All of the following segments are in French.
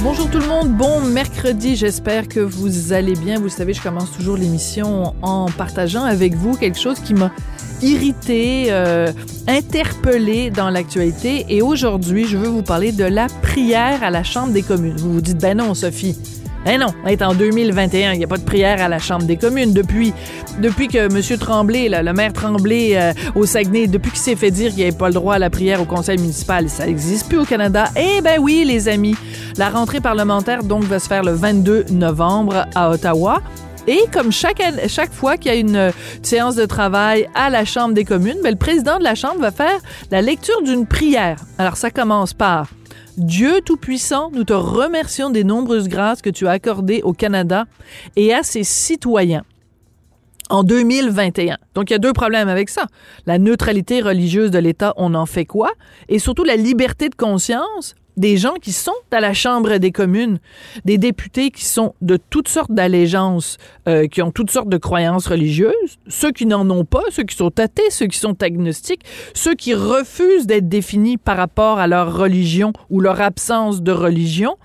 Bonjour tout le monde, bon mercredi, j'espère que vous allez bien. Vous savez, je commence toujours l'émission en partageant avec vous quelque chose qui m'a irrité, euh, interpellé dans l'actualité. Et aujourd'hui, je veux vous parler de la prière à la Chambre des communes. Vous vous dites, ben non, Sophie. Ben non, on est en 2021, il n'y a pas de prière à la Chambre des communes. Depuis, depuis que M. Tremblay, le maire Tremblay euh, au Saguenay, depuis qu'il s'est fait dire qu'il n'y avait pas le droit à la prière au conseil municipal, ça n'existe plus au Canada. Eh ben oui, les amis, la rentrée parlementaire donc va se faire le 22 novembre à Ottawa. Et comme chaque, chaque fois qu'il y a une séance de travail à la Chambre des communes, ben, le président de la Chambre va faire la lecture d'une prière. Alors ça commence par Dieu Tout-Puissant, nous te remercions des nombreuses grâces que tu as accordées au Canada et à ses citoyens en 2021. Donc, il y a deux problèmes avec ça. La neutralité religieuse de l'État, on en fait quoi? Et surtout la liberté de conscience des gens qui sont à la Chambre des communes, des députés qui sont de toutes sortes d'allégeances, euh, qui ont toutes sortes de croyances religieuses, ceux qui n'en ont pas, ceux qui sont athées, ceux qui sont agnostiques, ceux qui refusent d'être définis par rapport à leur religion ou leur absence de religion.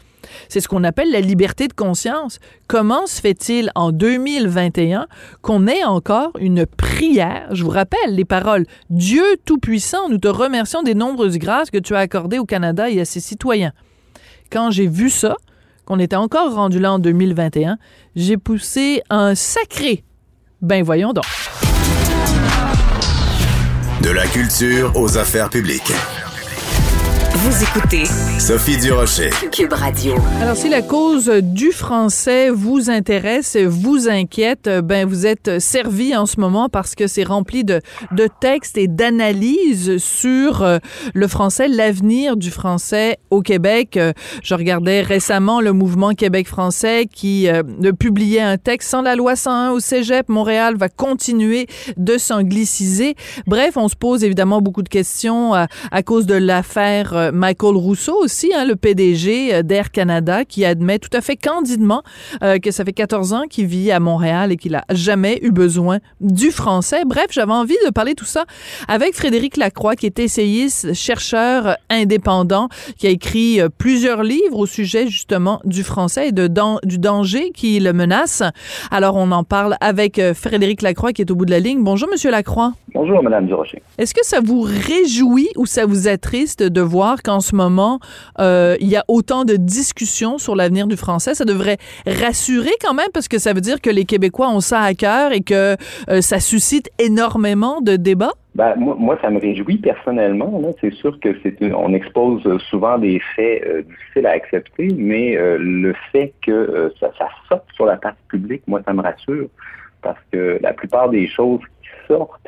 C'est ce qu'on appelle la liberté de conscience. Comment se fait-il en 2021 qu'on ait encore une prière? Je vous rappelle les paroles. Dieu Tout-Puissant, nous te remercions des nombreuses grâces que tu as accordées au Canada et à ses citoyens. Quand j'ai vu ça, qu'on était encore rendu là en 2021, j'ai poussé un sacré. Ben voyons donc. De la culture aux affaires publiques. Vous écoutez Sophie Durocher. Cube Radio. Alors, si la cause du français vous intéresse, vous inquiète, ben vous êtes servi en ce moment parce que c'est rempli de, de textes et d'analyses sur euh, le français, l'avenir du français au Québec. Euh, je regardais récemment le mouvement Québec français qui euh, publiait un texte sans la loi 101 au Cégep. Montréal va continuer de s'angliciser. Bref, on se pose évidemment beaucoup de questions à, à cause de l'affaire Michael Rousseau aussi, hein, le PDG euh, d'Air Canada, qui admet tout à fait candidement euh, que ça fait 14 ans qu'il vit à Montréal et qu'il a jamais eu besoin du français. Bref, j'avais envie de parler tout ça avec Frédéric Lacroix, qui est essayiste, chercheur indépendant, qui a écrit euh, plusieurs livres au sujet justement du français et de du danger qui le menace. Alors, on en parle avec Frédéric Lacroix, qui est au bout de la ligne. Bonjour, Monsieur Lacroix. Bonjour, Madame Durocher. Est-ce que ça vous réjouit ou ça vous attriste de voir qu'en ce moment, euh, il y a autant de discussions sur l'avenir du français. Ça devrait rassurer quand même parce que ça veut dire que les Québécois ont ça à cœur et que euh, ça suscite énormément de débats. Ben, moi, ça me réjouit personnellement. C'est sûr que on expose souvent des faits euh, difficiles à accepter, mais le fait que ça, ça sorte sur la place publique, moi, ça me rassure parce que la plupart des choses qui sortent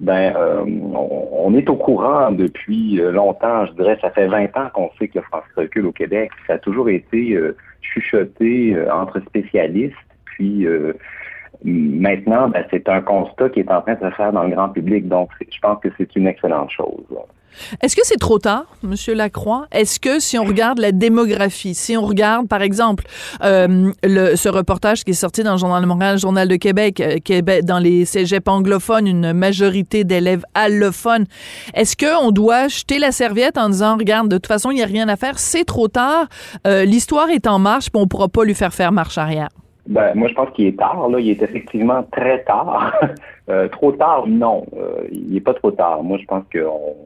ben euh, on, est au courant depuis euh, longtemps, je dirais, ça fait 20 ans qu'on sait que le français recule au Québec. Ça a toujours été euh, chuchoté entre spécialistes, puis maintenant, ben, c'est un constat qui est en train de se faire dans le grand public. Donc, je pense que c'est une excellente chose. Est-ce que c'est trop tard, Monsieur Lacroix? Est-ce que si on regarde la démographie, si on regarde, par exemple, euh, ce reportage qui est sorti dans le Journal de Montréal, le Journal de Québec, euh, dans les cégeps anglophones, une majorité d'élèves allophones, est-ce qu'on doit jeter la serviette en disant, regarde, de toute façon, il n'y a rien à faire, c'est trop tard, euh, l'histoire est en marche, puis on ne pourra pas lui faire faire marche arrière? Ben, moi, je pense qu'il est tard. Là. Il est effectivement très tard. trop tard, non. il n'est pas trop tard. Moi, je pense qu'on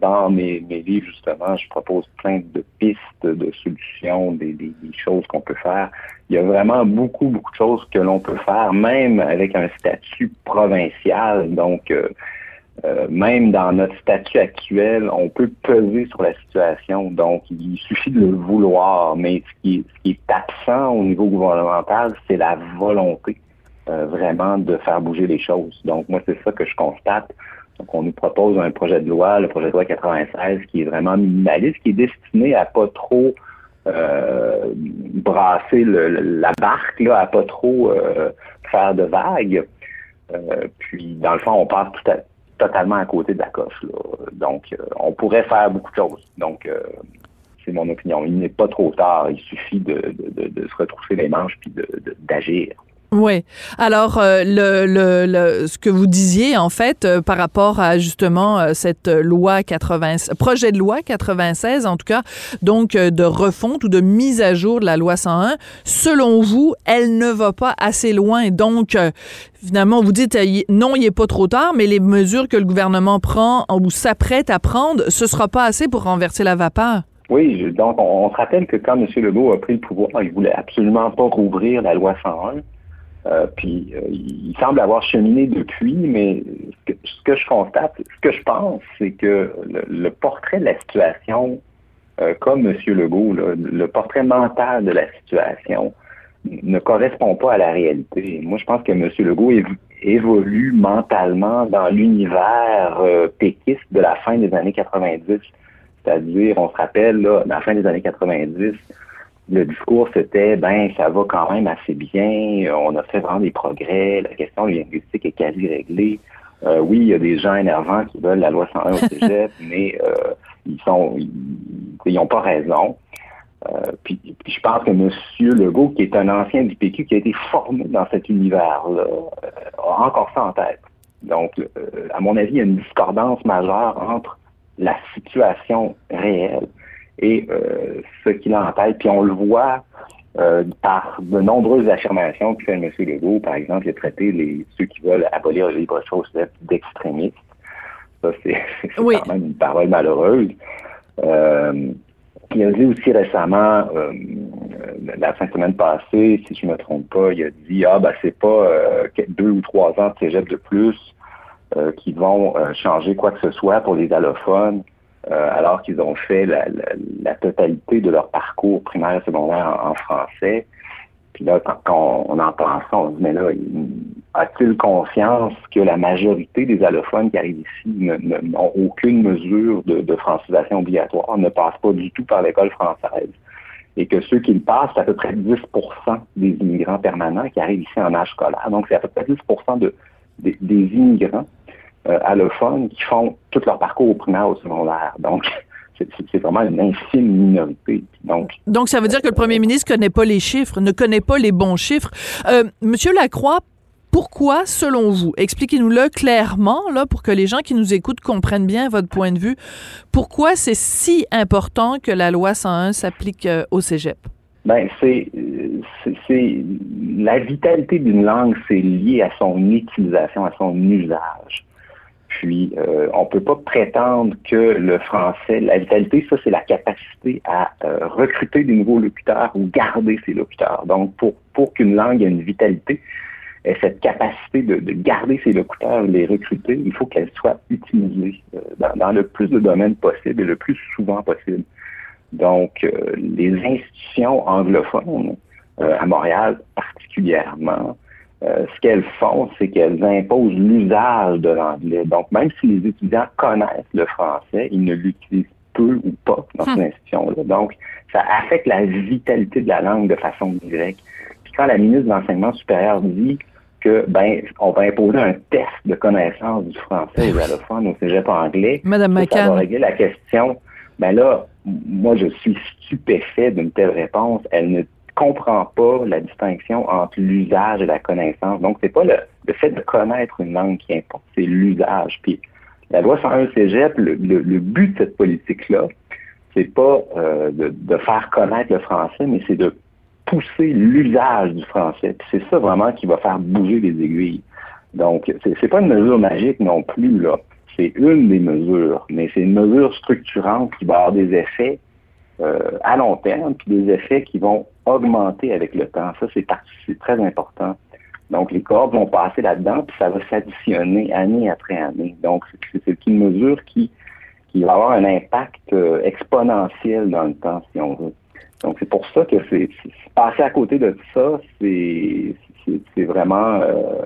dans, mes, livres, justement, je propose plein de pistes de solutions, des, choses qu'on peut faire. Il y a vraiment beaucoup, beaucoup de choses que l'on peut faire, même avec un statut provincial. Donc, euh, euh, même dans notre statut actuel, on peut peser sur la situation. Donc, il suffit de le vouloir. Mais ce qui est, absent au niveau gouvernemental, c'est la volonté euh, vraiment de faire bouger les choses. Donc, moi, c'est ça que je constate. Donc, on nous propose un projet de loi, le projet de loi 96, qui est vraiment minimaliste, qui est destiné à pas trop euh, brasser la barque, là, à pas trop euh, faire de vagues. Euh, puis, dans le fond, on passe totalement à côté de la coche. Donc, on pourrait faire beaucoup de choses. Donc, C'est mon opinion. Il n'est pas trop tard. Il suffit de, se retrousser les manches puis d'agir. Oui. Alors, euh, le, le, ce que vous disiez, en fait, euh, par rapport à justement euh, cette loi 80, projet de loi 96, en tout cas, donc de refonte ou de mise à jour de la loi 101, selon vous, elle ne va pas assez loin. Donc, finalement, vous dites non, il n'est pas trop tard, mais les mesures que le gouvernement prend ou s'apprête à prendre, ce sera pas assez pour renverser la vapeur. Oui, donc on, on se rappelle que quand M. Legault a pris le pouvoir, il voulait absolument pas rouvrir la loi 101. Euh, puis euh, il semble avoir cheminé depuis, mais ce que, je constate, ce que je pense, c'est que le, portrait de la situation, euh, comme M. Legault, le portrait mental de la situation ne correspond pas à la réalité. Moi, je pense que M. Legault évolue mentalement dans l'univers péquiste de la fin des années 90. C'est-à-dire, on se rappelle, là, la fin des années 90, le discours, c'était, ben, ça va quand même assez bien, on a fait vraiment des progrès, la question linguistique est quasi réglée. Euh, oui, il y a des gens énervants qui veulent la loi 101 au cégep, mais euh, ils sont, ils n'ont pas raison. Euh, puis, je pense que M. Legault, qui est un ancien du PQ, qui a été formé dans cet univers-là, a encore ça en tête. Donc, à mon avis, il y a une discordance majeure entre la situation réelle et euh, ce qu'il a en tête. Puis on le voit euh, par de nombreuses affirmations que fait M. Legault. Par exemple, il a traité les, ceux qui veulent abolir le libre-choix d'extrémistes. Ça, c'est quand même une parole malheureuse. Euh, il a dit aussi récemment, euh, la fin de semaine passée, si je ne me trompe pas, il a dit Ah ben c'est pas deux ou trois ans de cégep de plus qui vont changer quoi que ce soit pour les allophones. Euh, alors qu'ils ont fait la, totalité de leur parcours primaire et secondaire en, français. Puis là, quand on, entend ça, on se dit, mais là, a-t-il confiance que la majorité des allophones qui arrivent ici n'ont aucune mesure de, francisation obligatoire, ne passent pas du tout par l'école française? Et que ceux qui le passent, c'est à peu près 10% des immigrants permanents qui arrivent ici en âge scolaire. Donc, c'est à peu près 10 de, des immigrants euh, allophones qui font tout leur parcours au primaire au secondaire. Donc, c'est vraiment une infime minorité. Donc, Donc, ça veut dire que le premier ministre ne connaît pas les chiffres, ne connaît pas les bons chiffres. Euh, Monsieur Lacroix, pourquoi, selon vous, expliquez-nous-le clairement, là, pour que les gens qui nous écoutent comprennent bien votre point de vue, pourquoi c'est si important que la loi 101 s'applique euh, au cégep? Ben, c'est, c'est, la vitalité d'une langue, c'est lié à son utilisation, à son usage. Puis, euh, on ne peut pas prétendre que le français, la vitalité, ça, c'est la capacité à euh, recruter des nouveaux locuteurs ou garder ses locuteurs. Donc, pour, pour qu'une langue ait une vitalité, et cette capacité de, garder ses locuteurs, les recruter, il faut qu'elle soit utilisée euh, dans, le plus de domaines possible et le plus souvent possible. Donc, les institutions anglophones, à Montréal particulièrement, euh, ce qu'elles font, c'est qu'elles imposent l'usage de l'anglais. Donc, même si les étudiants connaissent le français, ils ne l'utilisent peu ou pas dans ces hum. institutions-là. Donc, ça affecte la vitalité de la langue de façon directe. Puis quand la ministre de l'Enseignement supérieur dit que ben on va imposer un test de connaissance du français aux allophones au cégep anglais, Madame ça, va régler la question. Ben là, moi je suis stupéfait d'une telle réponse. Elle ne comprend pas la distinction entre l'usage et la connaissance. Donc, c'est pas le, fait de connaître une langue qui importe, c'est l'usage. Puis, la loi 101 Cégep, le, but de cette politique-là, c'est pas euh, de, faire connaître le français, mais c'est de pousser l'usage du français. Puis c'est ça vraiment qui va faire bouger les aiguilles. Donc, c'est pas une mesure magique non plus, là. C'est une des mesures, mais c'est une mesure structurante qui va avoir des effets à long terme, puis des effets qui vont augmenter avec le temps. Ça, c'est très important. Donc, les cordes vont passer là-dedans, puis ça va s'additionner année après année. Donc, c'est une mesure qui, va avoir un impact euh, exponentiel dans le temps, si on veut. Donc, c'est pour ça que passer à côté de ça, c'est vraiment euh,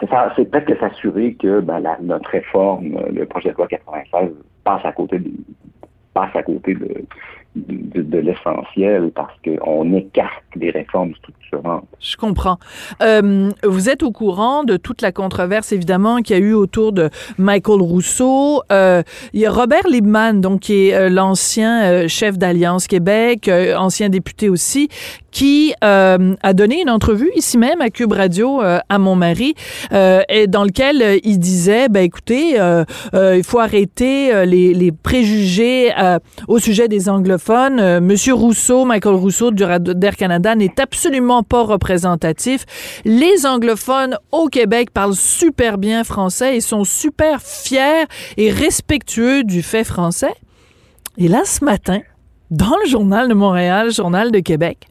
c'est peut-être s'assurer que ben, notre réforme, le projet de loi 96, passe à côté de, passe à côté de, l'essentiel parce qu'on écarte des réformes structurantes. Je comprends. Euh, vous êtes au courant de toute la controverse, évidemment, qu'il y a eu autour de Michael Rousseau. Euh, il y a Robert Liebman, donc, qui est euh, l'ancien chef d'Alliance Québec, ancien député aussi, qui euh, a donné une entrevue ici même à Cube Radio euh, à mon mari, euh, et dans lequel il disait, ben écoutez, il faut arrêter les, préjugés au sujet des anglophones. Monsieur Rousseau, Michael Rousseau du d'Air Canada n'est absolument pas représentatif. Les anglophones au Québec parlent super bien français et sont super fiers et respectueux du fait français. Et là, ce matin, dans le Journal de Montréal, Journal de Québec,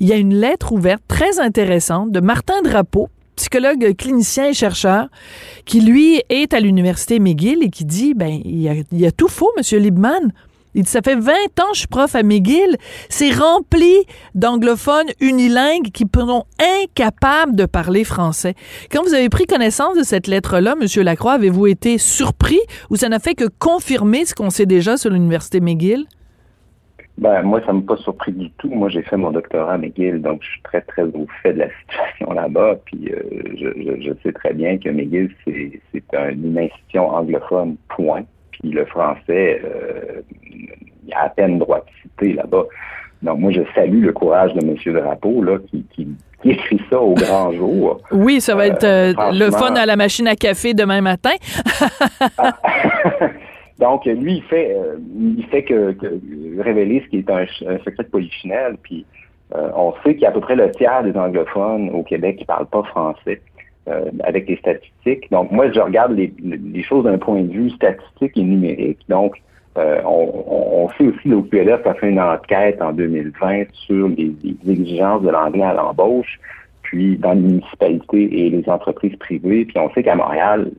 il y a une lettre ouverte très intéressante de Martin Drapeau, psychologue clinicien et chercheur, qui lui est à l'université McGill et qui dit, ben, il y a, tout faux, Monsieur Liebman. Il dit, ça fait 20 ans que je suis prof à McGill. C'est rempli d'anglophones unilingues qui seront incapables de parler français. Quand vous avez pris connaissance de cette lettre-là, Monsieur Lacroix, avez-vous été surpris ou ça n'a fait que confirmer ce qu'on sait déjà sur l'université McGill? Ben, moi, ça ne m'a pas surpris du tout. Moi, j'ai fait mon doctorat à McGill, donc je suis très, très au fait de la situation là-bas. Puis, euh, je, je, je sais très bien que McGill, c'est c'est un- une institution anglophone, point. Puis, le français, euh, il y a à peine droit de citer là-bas. Donc, moi, je salue le courage de M. Drapeau, là, qui, qui, qui écrit ça au grand jour. Oui, ça va Euh, être euh, le franchement- fun à la machine à café demain matin. Donc, lui, il fait, euh, il fait que, révéler ce qui est un, un secret de. Puis, euh, on sait qu'il y a à peu près le tiers des anglophones au Québec qui parlent pas français euh, avec les statistiques. Donc, moi, je regarde les, les choses d'un point de vue statistique et numérique. Donc, euh, on, on, on sait aussi l'OQLF a fait une enquête en 2020 sur les, les exigences de l'anglais à l'embauche puis dans les municipalités et les entreprises privées. Puis on sait qu'à Montréal,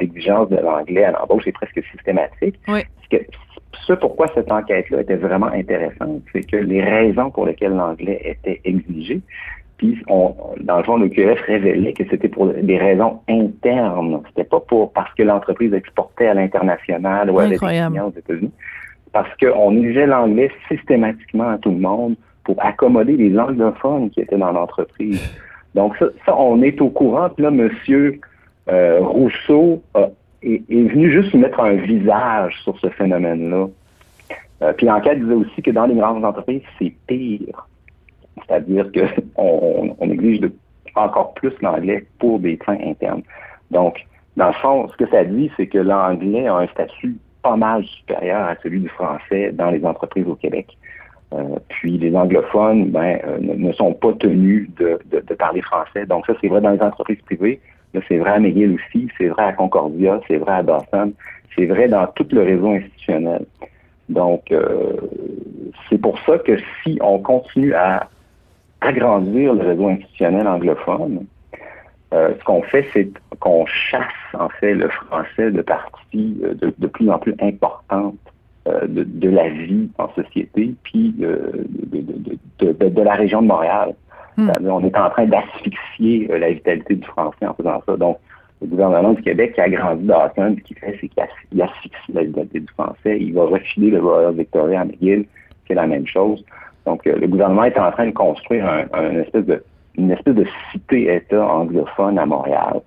l'exigence de l'anglais à l'embauche est presque systématique. Oui. Ce, que, ce pourquoi cette enquête-là était vraiment intéressante, c'est que les raisons pour lesquelles l'anglais était exigé, puis on, dans le fond, le QF révélait que c'était pour des raisons internes. C'était pas pour parce que l'entreprise exportait à l'international ou avait des aux États-Unis. Parce qu'on exigeait l'anglais systématiquement à tout le monde pour accommoder les anglophones qui étaient dans l'entreprise. Donc ça, ça, on est au courant. Puis là, Monsieur euh, Rousseau est, est venu juste mettre un visage sur ce phénomène-là. Euh, puis l'enquête disait aussi que dans les grandes entreprises, c'est pire. C'est-à-dire qu'on on exige de, encore plus l'anglais pour des fins internes. Donc, dans le fond, ce que ça dit, c'est que l'anglais a un statut pas mal supérieur à celui du français dans les entreprises au Québec. Euh, puis les anglophones ben, euh, ne, sont pas tenus de, de, de parler français. Donc ça, c'est vrai dans les entreprises privées. Là, c'est vrai à McGill aussi, c'est vrai à Concordia, c'est vrai à Dawson, c'est vrai dans tout le réseau institutionnel. Donc, euh, c'est pour ça que si on continue à agrandir le réseau institutionnel anglophone, euh, ce qu'on fait, c'est qu'on chasse en fait le français de partie euh, de, de plus en plus importante euh, de, de, la vie en société, puis euh, de, de, de, de, la région de Montréal. Hmm. On est en train d'asphyxier euh, la vitalité du français en faisant ça. Donc, le gouvernement du Québec qui a grandi Dawson, ce qu'il fait, c'est qu'il asphyxie la vitalité du français. Il va refiler le Royal Victoria à McGill, c'est la même chose. Donc, euh, le gouvernement est en train de construire un, un espèce de, une espèce de cité-État anglophone à Montréal.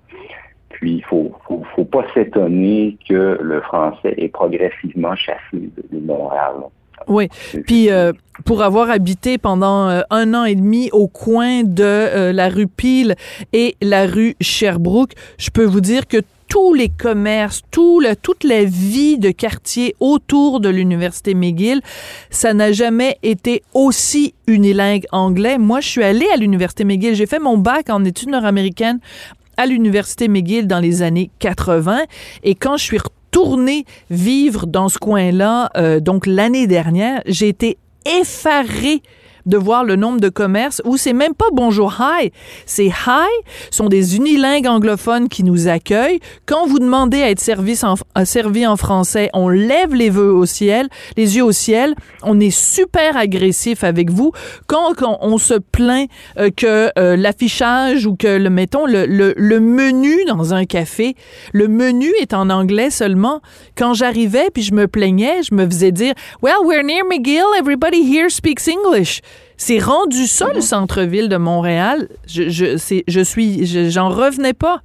Puis, il faut, faut, faut pas s'étonner que le français est progressivement chassé de, Montréal. Oui. Puis euh, pour avoir habité pendant euh, un an et demi au coin de euh, la rue Peel et la rue Sherbrooke, je peux vous dire que tous les commerces, tout le, toute la vie de quartier autour de l'université McGill, ça n'a jamais été aussi unilingue anglais. Moi, je suis allée à l'université McGill, j'ai fait mon bac en études nord-américaines à l'université McGill dans les années 80 et quand je suis retournée vivre dans ce coin-là, euh, donc l'année dernière, j'ai été effarée de voir le nombre de commerces où c'est même pas bonjour hi, c'est hi, sont des unilingues anglophones qui nous accueillent. Quand vous demandez à être servi en, servi en français, on lève les vœux au ciel, les yeux au ciel, on est super agressif avec vous. Quand, quand on se plaint euh, que euh, l'affichage ou que le mettons le menu dans un café, le menu est en anglais seulement. Quand j'arrivais puis je me plaignais, je me faisais dire Well, we're near McGill, everybody here speaks English. C'est rendu ça le centre-ville de Montréal. Je, je, je suis, j'en revenais pas.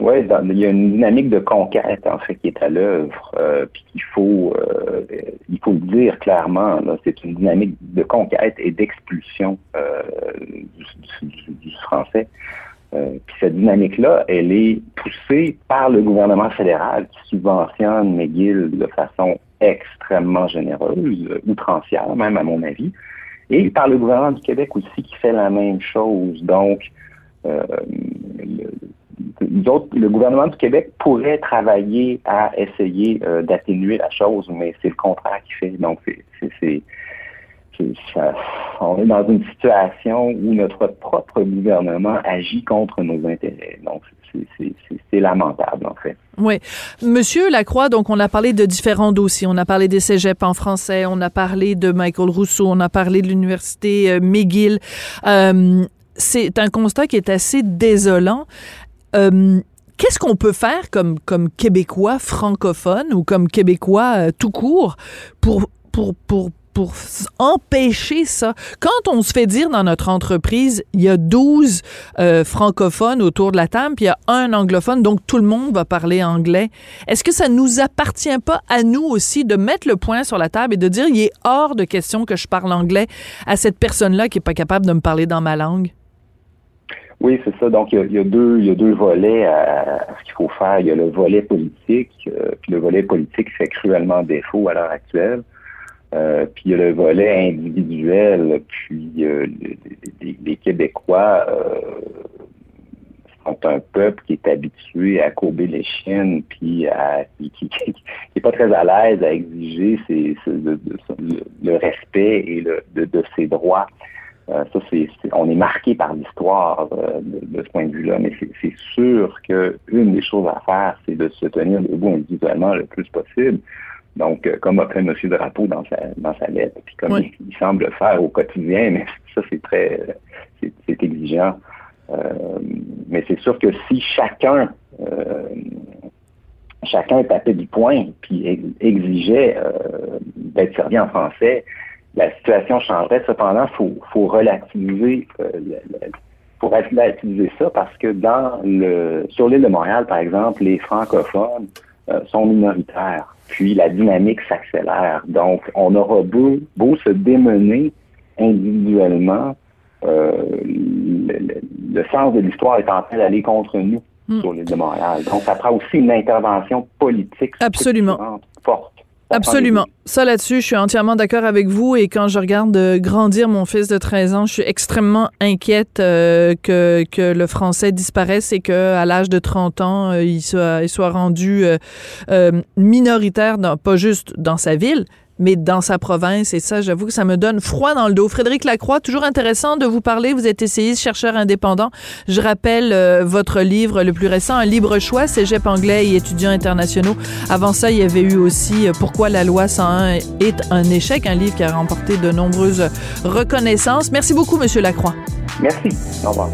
Oui, il y a une dynamique de conquête en fait qui est à l'œuvre, euh, puis qu'il faut, euh, il faut le dire clairement. C'est une dynamique de conquête et d'expulsion euh, du, du, français. Puis cette dynamique-là, elle est poussée par le gouvernement fédéral qui subventionne McGill de façon extrêmement généreuse, outrancière même à mon avis, et par le gouvernement du Québec aussi qui fait la même chose. Donc, euh, le, le gouvernement du Québec pourrait travailler à essayer euh, d'atténuer la chose, mais c'est le contraire qui fait. Donc, c'est on est dans une situation où notre propre gouvernement agit contre nos intérêts. Donc, c'est lamentable, en fait. Oui. Monsieur Lacroix, donc, on a parlé de différents dossiers. On a parlé des cégeps en français, on a parlé de Michael Rousseau, on a parlé de l'Université euh, McGill. Euh, c'est un constat qui est assez désolant. Euh, qu'est-ce qu'on peut faire comme, Québécois francophone ou comme Québécois tout court pour, pour, pour, pour empêcher ça. Quand on se fait dire dans notre entreprise, il y a 12 euh, francophones autour de la table, puis il y a un anglophone, donc tout le monde va parler anglais, est-ce que ça nous appartient pas à nous aussi de mettre le point sur la table et de dire, il est hors de question que je parle anglais à cette personne-là qui est pas capable de me parler dans ma langue? Oui, c'est ça. Donc, il y, a, deux, il y a deux volets à, ce qu'il faut faire. Il y a le volet politique, euh, puis le volet politique fait cruellement défaut à l'heure actuelle. Euh, puis le volet individuel, puis euh, les, Québécois euh, sont un peuple qui est habitué à courber les chiennes, puis à, qui, n'est pas très à l'aise à exiger le, respect et de, ses droits. ça, c'est, on est marqué par l'histoire de, ce point de vue-là, mais c'est, sûr qu'une des choses à faire, c'est de se tenir debout individuellement le plus possible. Donc, euh, comme a fait M. Drapeau dans sa, dans sa lettre, puis comme il, semble le faire au quotidien, mais ça, c'est très, c'est exigeant. Euh, mais c'est sûr que si chacun, euh, chacun tapait du poing, puis exigeait d'être servi en français, la situation changerait. Cependant, il faut, faut relativiser faut relativiser ça parce que dans le sur l'île de Montréal, par exemple, les francophones sont minoritaires puis la dynamique s'accélère. Donc, on aura beau, beau se démener individuellement, euh, le, sens de l'histoire est en train d'aller contre nous hmm. sur l'île de Montréal. Donc, ça prend aussi une intervention politique Absolument. forte. Absolument. Ça là-dessus, je suis entièrement d'accord avec vous. Et quand je regarde grandir mon fils de 13 ans, je suis extrêmement inquiète euh, que, que le français disparaisse et qu'à l'âge de 30 ans, euh, il, soit, il soit rendu euh, minoritaire, dans, pas juste dans sa ville, mais dans sa province. Et ça, j'avoue que ça me donne froid dans le dos. Frédéric Lacroix, toujours intéressant de vous parler. Vous êtes essayiste, chercheur indépendant. Je rappelle euh, votre livre le plus récent, Un libre choix, Cégep anglais et étudiants internationaux. Avant ça, il y avait eu aussi euh, Pourquoi la loi 101 est un échec, un livre qui a remporté de nombreuses reconnaissances. Merci beaucoup, Monsieur Lacroix. Merci. Au revoir.